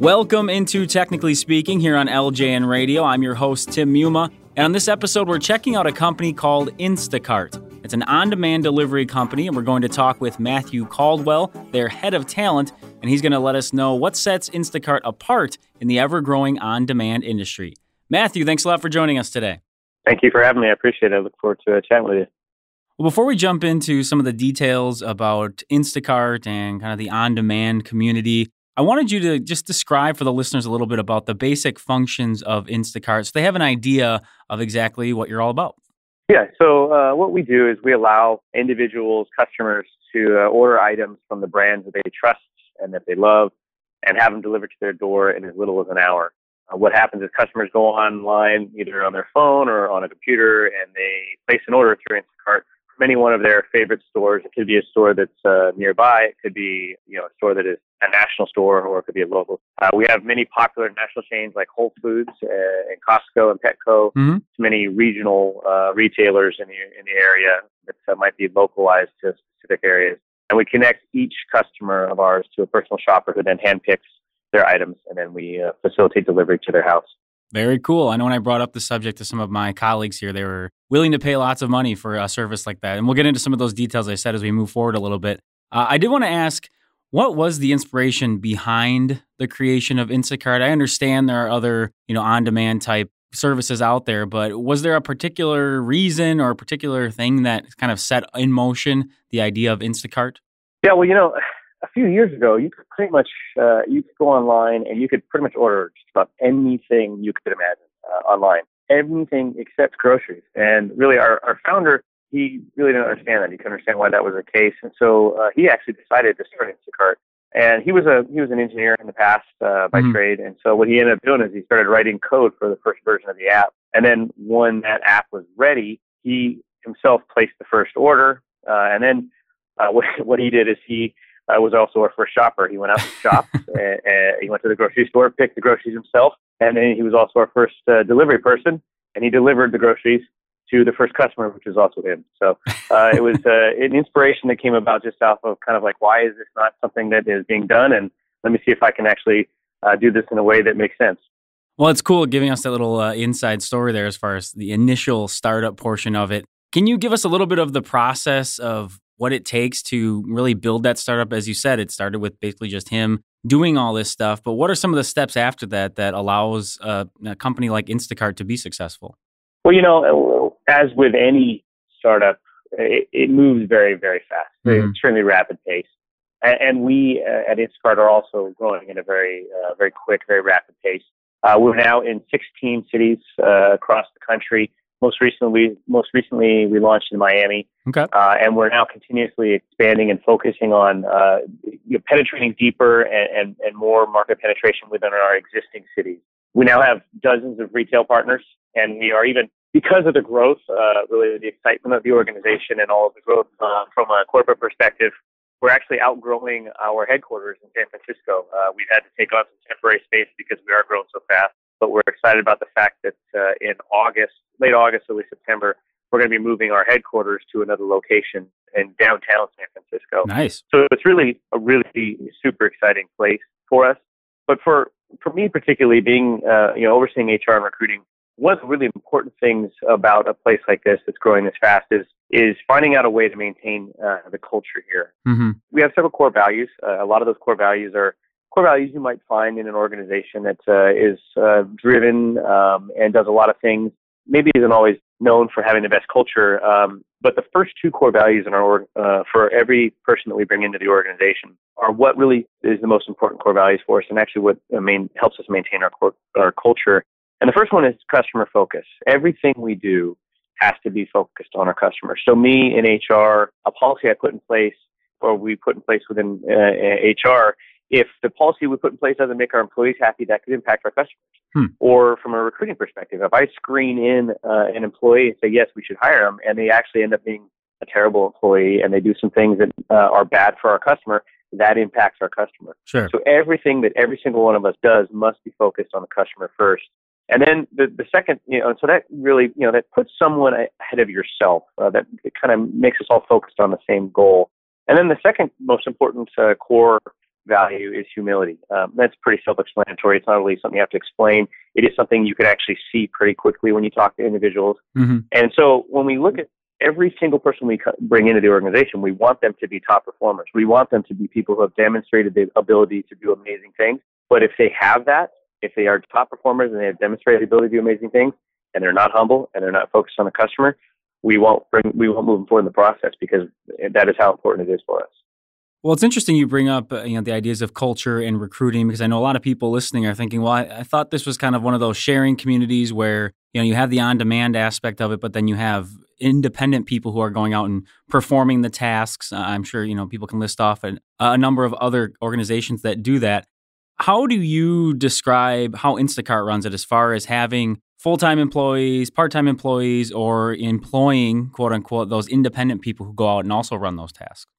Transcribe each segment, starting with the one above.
Welcome into Technically Speaking here on LJN Radio. I'm your host, Tim Muma. And on this episode, we're checking out a company called Instacart. It's an on demand delivery company, and we're going to talk with Matthew Caldwell, their head of talent, and he's going to let us know what sets Instacart apart in the ever growing on demand industry. Matthew, thanks a lot for joining us today. Thank you for having me. I appreciate it. I look forward to uh, chatting with you. Well, before we jump into some of the details about Instacart and kind of the on demand community, I wanted you to just describe for the listeners a little bit about the basic functions of Instacart so they have an idea of exactly what you're all about. Yeah, so uh, what we do is we allow individuals, customers to uh, order items from the brands that they trust and that they love and have them delivered to their door in as little as an hour. Uh, what happens is customers go online either on their phone or on a computer and they place an order through Instacart any one of their favorite stores. It could be a store that's uh, nearby. It could be you know a store that is a national store, or it could be a local. Uh, we have many popular national chains like Whole Foods uh, and Costco and Petco. Mm-hmm. Many regional uh, retailers in the in the area that uh, might be localized to specific areas. And we connect each customer of ours to a personal shopper who then handpicks their items, and then we uh, facilitate delivery to their house. Very cool. I know when I brought up the subject to some of my colleagues here, they were willing to pay lots of money for a service like that. And we'll get into some of those details I said as we move forward a little bit. Uh, I did want to ask what was the inspiration behind the creation of Instacart? I understand there are other, you know, on-demand type services out there, but was there a particular reason or a particular thing that kind of set in motion the idea of Instacart? Yeah, well, you know, a few years ago, you could pretty much uh, you could go online and you could pretty much order just about anything you could imagine uh, online, anything except groceries. And really, our, our founder he really didn't understand that. He couldn't understand why that was the case, and so uh, he actually decided to start Instacart. And he was a he was an engineer in the past uh, by mm-hmm. trade, and so what he ended up doing is he started writing code for the first version of the app. And then when that app was ready, he himself placed the first order, uh, and then uh, what, what he did is he uh, was also our first shopper. He went out to shop, and, and, he went to the grocery store, picked the groceries himself, and then he was also our first uh, delivery person, and he delivered the groceries to the first customer, which was also him. So uh, it was uh, an inspiration that came about just off of kind of like, why is this not something that is being done? And let me see if I can actually uh, do this in a way that makes sense. Well, it's cool giving us that little uh, inside story there as far as the initial startup portion of it. Can you give us a little bit of the process of what it takes to really build that startup. As you said, it started with basically just him doing all this stuff. But what are some of the steps after that that allows a, a company like Instacart to be successful? Well, you know, as with any startup, it, it moves very, very fast, mm-hmm. extremely rapid pace. And, and we uh, at Instacart are also growing at a very, uh, very quick, very rapid pace. Uh, we're now in 16 cities uh, across the country. Most recently, most recently we launched in Miami, okay. uh, and we're now continuously expanding and focusing on uh, you know, penetrating deeper and, and, and more market penetration within our existing cities. We now have dozens of retail partners, and we are even because of the growth, uh, really the excitement of the organization and all of the growth uh, from a corporate perspective. We're actually outgrowing our headquarters in San Francisco. Uh, we've had to take on some temporary space because we are growing so fast but we're excited about the fact that uh, in August, late August, early September, we're going to be moving our headquarters to another location in downtown San Francisco. Nice. So it's really a really super exciting place for us. But for for me particularly, being uh, you know overseeing HR and recruiting, one of the really important things about a place like this that's growing this fast is is finding out a way to maintain uh, the culture here. Mm-hmm. We have several core values. Uh, a lot of those core values are core values you might find in an organization that uh, is uh, driven um, and does a lot of things. Maybe isn't always known for having the best culture, um, but the first two core values in our uh, for every person that we bring into the organization are what really is the most important core values for us, and actually what uh, main, helps us maintain our core, our culture. And the first one is customer focus. Everything we do has to be focused on our customers. So me in HR, a policy I put in place or we put in place within uh, HR if the policy we put in place doesn't make our employees happy, that could impact our customers. Hmm. Or from a recruiting perspective, if I screen in uh, an employee and say, yes, we should hire them, and they actually end up being a terrible employee and they do some things that uh, are bad for our customer, that impacts our customer. Sure. So everything that every single one of us does must be focused on the customer first. And then the, the second, you know, so that really, you know, that puts someone ahead of yourself. Uh, that kind of makes us all focused on the same goal. And then the second most important uh, core value is humility. Um, that's pretty self-explanatory. It's not really something you have to explain. It is something you can actually see pretty quickly when you talk to individuals. Mm-hmm. And so when we look at every single person we bring into the organization, we want them to be top performers. We want them to be people who have demonstrated the ability to do amazing things. But if they have that, if they are top performers and they have demonstrated the ability to do amazing things, and they're not humble and they're not focused on the customer, we won't bring we won't move them forward in the process because that is how important it is for us. Well, it's interesting you bring up uh, you know the ideas of culture and recruiting because I know a lot of people listening are thinking, well, I, I, thought this was kind of one of those sharing communities where you know you have the on-demand aspect of it, but then you have independent people who are going out and performing the tasks. Uh, I'm sure you know people can list off a, a number of other organizations that do that. How do you describe how Instacart runs it as far as having full time employees, part time employees, or employing quote unquote those independent people who go out and also run those tasks?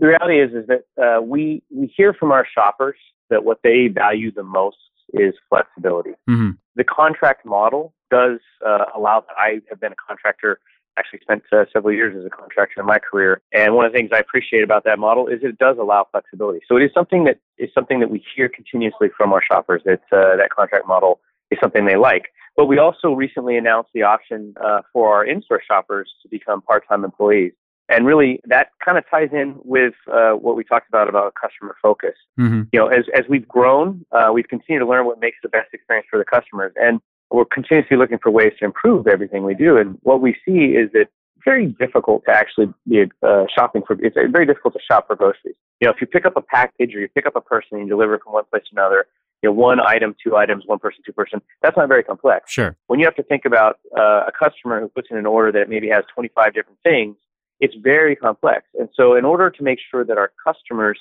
The reality is is that uh, we we hear from our shoppers that what they value the most is flexibility. Mm-hmm. The contract model does uh, allow that. I have been a contractor. Actually, spent uh, several years as a contractor in my career, and one of the things I appreciate about that model is it does allow flexibility. So it is something that is something that we hear continuously from our shoppers that uh, that contract model is something they like. But we also recently announced the option uh, for our in-store shoppers to become part-time employees. And really, that kind of ties in with uh, what we talked about about customer focus. Mm-hmm. You know, as as we've grown, uh, we've continued to learn what makes the best experience for the customers, and we're continuously looking for ways to improve everything we do. And what we see is that it's very difficult to actually be uh, shopping for. It's very difficult to shop for groceries. You know, if you pick up a package or you pick up a person and you deliver from one place to another, you know, one item, two items, one person, two person. That's not very complex. Sure. When you have to think about uh, a customer who puts in an order that maybe has 25 different things, it's very complex. And so, in order to make sure that our customers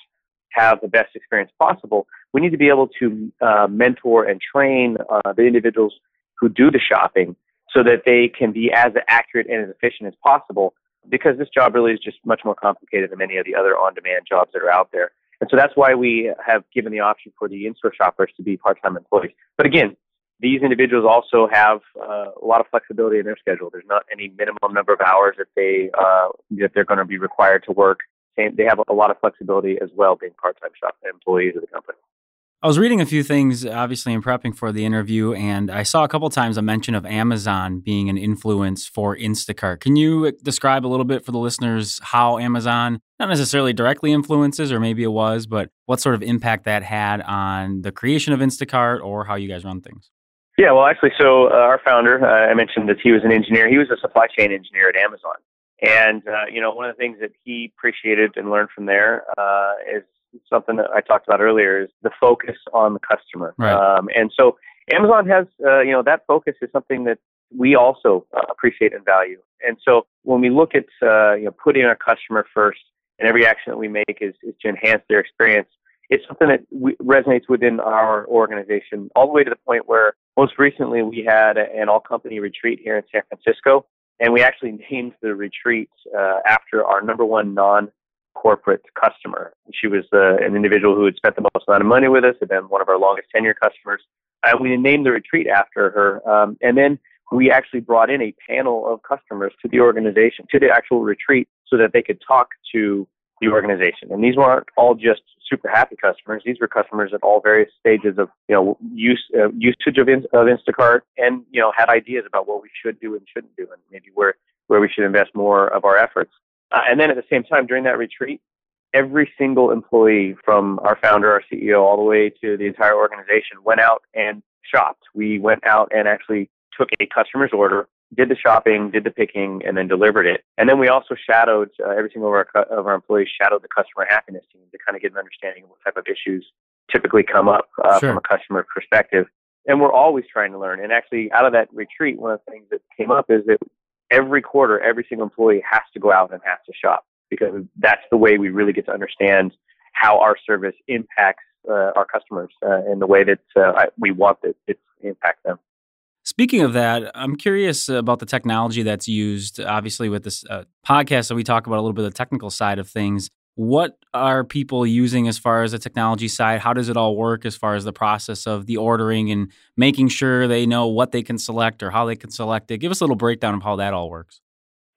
have the best experience possible, we need to be able to uh, mentor and train uh, the individuals who do the shopping so that they can be as accurate and as efficient as possible. Because this job really is just much more complicated than many of the other on-demand jobs that are out there. And so that's why we have given the option for the in-store shoppers to be part-time employees. But again, these individuals also have uh, a lot of flexibility in their schedule. There's not any minimum number of hours that they uh, that they're going to be required to work. They have a lot of flexibility as well, being part-time shop employees of the company. I was reading a few things, obviously, in prepping for the interview, and I saw a couple times a mention of Amazon being an influence for Instacart. Can you describe a little bit for the listeners how Amazon not necessarily directly influences, or maybe it was, but what sort of impact that had on the creation of Instacart or how you guys run things? Yeah, well, actually, so uh, our founder, uh, I mentioned that he was an engineer. He was a supply chain engineer at Amazon. And, uh, you know, one of the things that he appreciated and learned from there uh, is something that I talked about earlier is the focus on the customer. Right. Um, and so Amazon has, uh, you know, that focus is something that we also uh, appreciate and value. And so when we look at, uh, you know, putting our customer first and every action that we make is, is to enhance their experience, it's something that we, resonates within our organization all the way to the point where most recently we had an all company retreat here in San Francisco. And we actually named the retreat uh, after our number one non corporate customer. She was uh, an individual who had spent the most amount of money with us, had been one of our longest tenure customers. And we named the retreat after her. Um, and then we actually brought in a panel of customers to the organization, to the actual retreat, so that they could talk to the organization. And these weren't all just super happy customers. These were customers at all various stages of you know use uh, usage of, in, of Instacart, and you know had ideas about what we should do and shouldn't do, and maybe where where we should invest more of our efforts. Uh, and then at the same time, during that retreat, every single employee from our founder, our CEO, all the way to the entire organization went out and shopped. We went out and actually took a customer's order, did the shopping, did the picking, and then delivered it. And then we also shadowed uh, every single of our, of our employees shadowed the customer happiness team to kind of get an understanding of what type of issues typically come up uh, sure. from a customer perspective. And we're always trying to learn. And actually, out of that retreat, one of the things that came up is that every quarter, every single employee has to go out and has to shop because that's the way we really get to understand how our service impacts uh, our customers uh, in the way that uh, we want it to impact them. Speaking of that, I'm curious about the technology that's used. Obviously, with this uh, podcast, so we talk about a little bit of the technical side of things what are people using as far as the technology side? How does it all work as far as the process of the ordering and making sure they know what they can select or how they can select it? Give us a little breakdown of how that all works.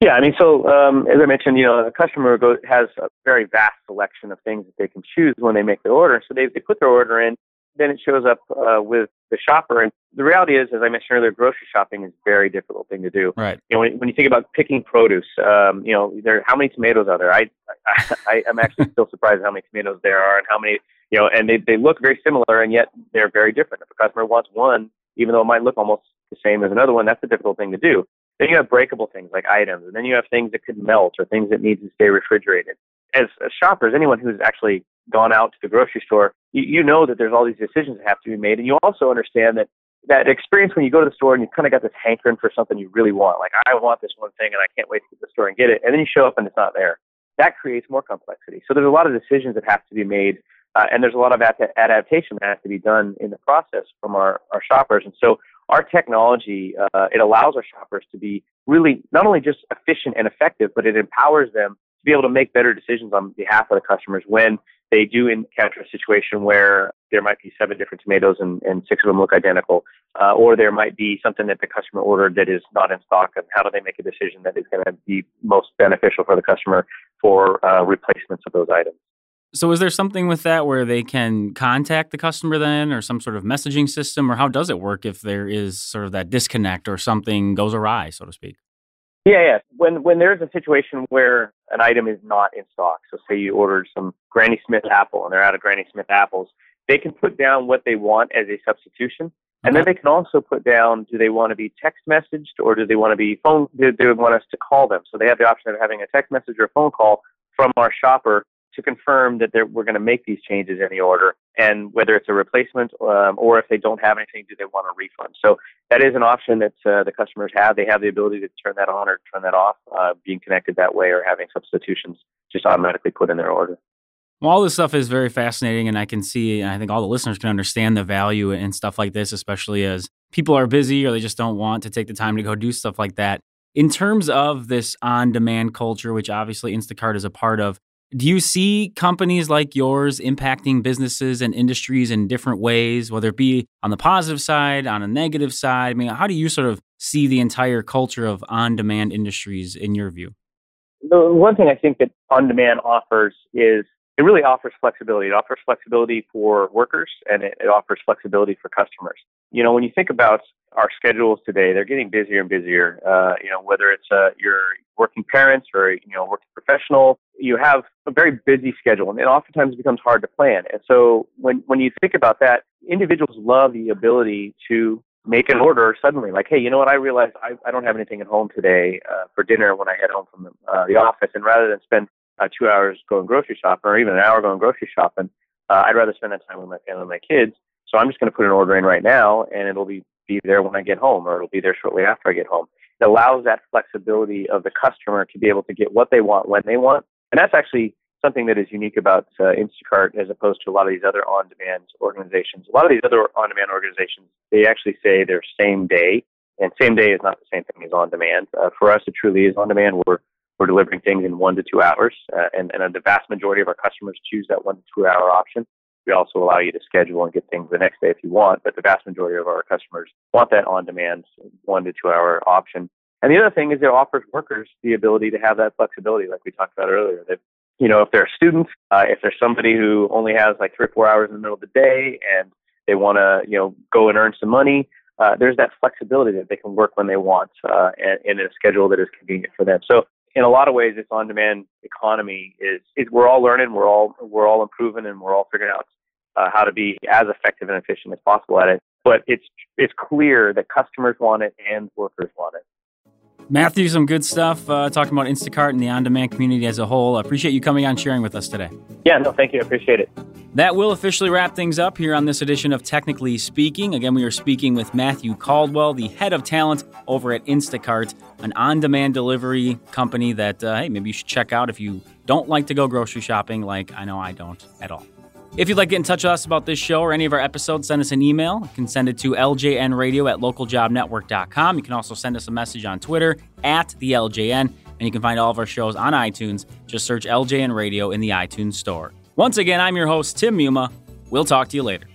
Yeah, I mean, so um, as I mentioned, you know, the customer has a very vast selection of things that they can choose when they make their order. So they, they put their order in, then it shows up uh, with the shopper. And the reality is, as I mentioned earlier, grocery shopping is a very difficult thing to do. Right. You know, when, when you think about picking produce, um, you know, there how many tomatoes are there? I, I, I am actually still surprised at how many tomatoes there are and how many, you know, and they they look very similar and yet they're very different. If a customer wants one, even though it might look almost the same as another one, that's a difficult thing to do. Then you have breakable things like items, and then you have things that could melt or things that need to stay refrigerated. As, as shoppers, anyone who's actually gone out to the grocery store, you, know that there's all these decisions that have to be made, and you also understand that that experience when you go to the store and you kind of got this hankering for something you really want, like I want this one thing and I can't wait to get to the store and get it, and then you show up and it's not there. That creates more complexity. So there's a lot of decisions that have to be made, uh, and there's a lot of ad- adaptation that has to be done in the process from our, our shoppers. And so our technology uh, it allows our shoppers to be really not only just efficient and effective, but it empowers them to be able to make better decisions on behalf of the customers when they do encounter a situation where there might be seven different tomatoes and, and six of them look identical, uh, or there might be something that the customer ordered that is not in stock, and how do they make a decision that is going to be most beneficial for the customer for uh, replacements of those items? So, is there something with that where they can contact the customer then, or some sort of messaging system, or how does it work if there is sort of that disconnect or something goes awry, so to speak? Yeah, yeah. When when there's a situation where an item is not in stock, so say you ordered some Granny Smith apple and they're out of Granny Smith apples, they can put down what they want as a substitution, and then they can also put down do they want to be text messaged or do they want to be phone? Do they want us to call them? So they have the option of having a text message or a phone call from our shopper to confirm that we're going to make these changes in the order and whether it's a replacement um, or if they don't have anything, do they want a refund? So that is an option that uh, the customers have. They have the ability to turn that on or turn that off, uh, being connected that way or having substitutions just automatically put in their order. Well, all this stuff is very fascinating, and I can see, and I think all the listeners can understand the value in stuff like this, especially as people are busy or they just don't want to take the time to go do stuff like that. In terms of this on demand culture, which obviously Instacart is a part of, do you see companies like yours impacting businesses and industries in different ways, whether it be on the positive side, on a negative side? I mean, how do you sort of see the entire culture of on demand industries in your view? The one thing I think that on demand offers is it really offers flexibility. It offers flexibility for workers and it, it offers flexibility for customers. You know, when you think about our schedules today, they're getting busier and busier. Uh, you know, whether it's uh, your working parents or you know working professional, you have a very busy schedule, and it oftentimes becomes hard to plan. And so when when you think about that, individuals love the ability to make an order suddenly. Like, hey, you know what? I realized I, I don't have anything at home today uh, for dinner when I head home from the, uh, the office, and rather than spend uh, two hours going grocery shopping or even an hour going grocery shopping, uh, I'd rather spend that time with my family and my kids. So I'm just going to put an order in right now, and it'll be be there when I get home, or it'll be there shortly after I get home. It allows that flexibility of the customer to be able to get what they want when they want, and that's actually something that is unique about uh, Instacart as opposed to a lot of these other on-demand organizations. A lot of these other on-demand organizations, they actually say they're same day, and same day is not the same thing as on-demand. Uh, for us, it truly is on-demand. We're we're delivering things in one to two hours, uh, and, and the vast majority of our customers choose that one to two hour option. We also allow you to schedule and get things the next day if you want, but the vast majority of our customers want that on demand one to two hour option. And the other thing is it offers workers the ability to have that flexibility, like we talked about earlier. That you know, if they're students, uh, if there's somebody who only has like three or four hours in the middle of the day and they want to, you know, go and earn some money, uh, there's that flexibility that they can work when they want uh, and, and in a schedule that is convenient for them. So in a lot of ways, this on-demand economy is, is we're all learning, we're all we're all improving, and we're all figuring out uh, how to be as effective and efficient as possible at it. But it's it's clear that customers want it and workers want it. Matthew, some good stuff uh, talking about Instacart and the on demand community as a whole. I appreciate you coming on sharing with us today. Yeah, no, thank you. I appreciate it. That will officially wrap things up here on this edition of Technically Speaking. Again, we are speaking with Matthew Caldwell, the head of talent over at Instacart, an on demand delivery company that, uh, hey, maybe you should check out if you don't like to go grocery shopping, like I know I don't at all. If you'd like to get in touch with us about this show or any of our episodes, send us an email. You can send it to ljnradio at localjobnetwork.com. You can also send us a message on Twitter at the LJN, and you can find all of our shows on iTunes. Just search LJN Radio in the iTunes Store. Once again, I'm your host, Tim Muma. We'll talk to you later.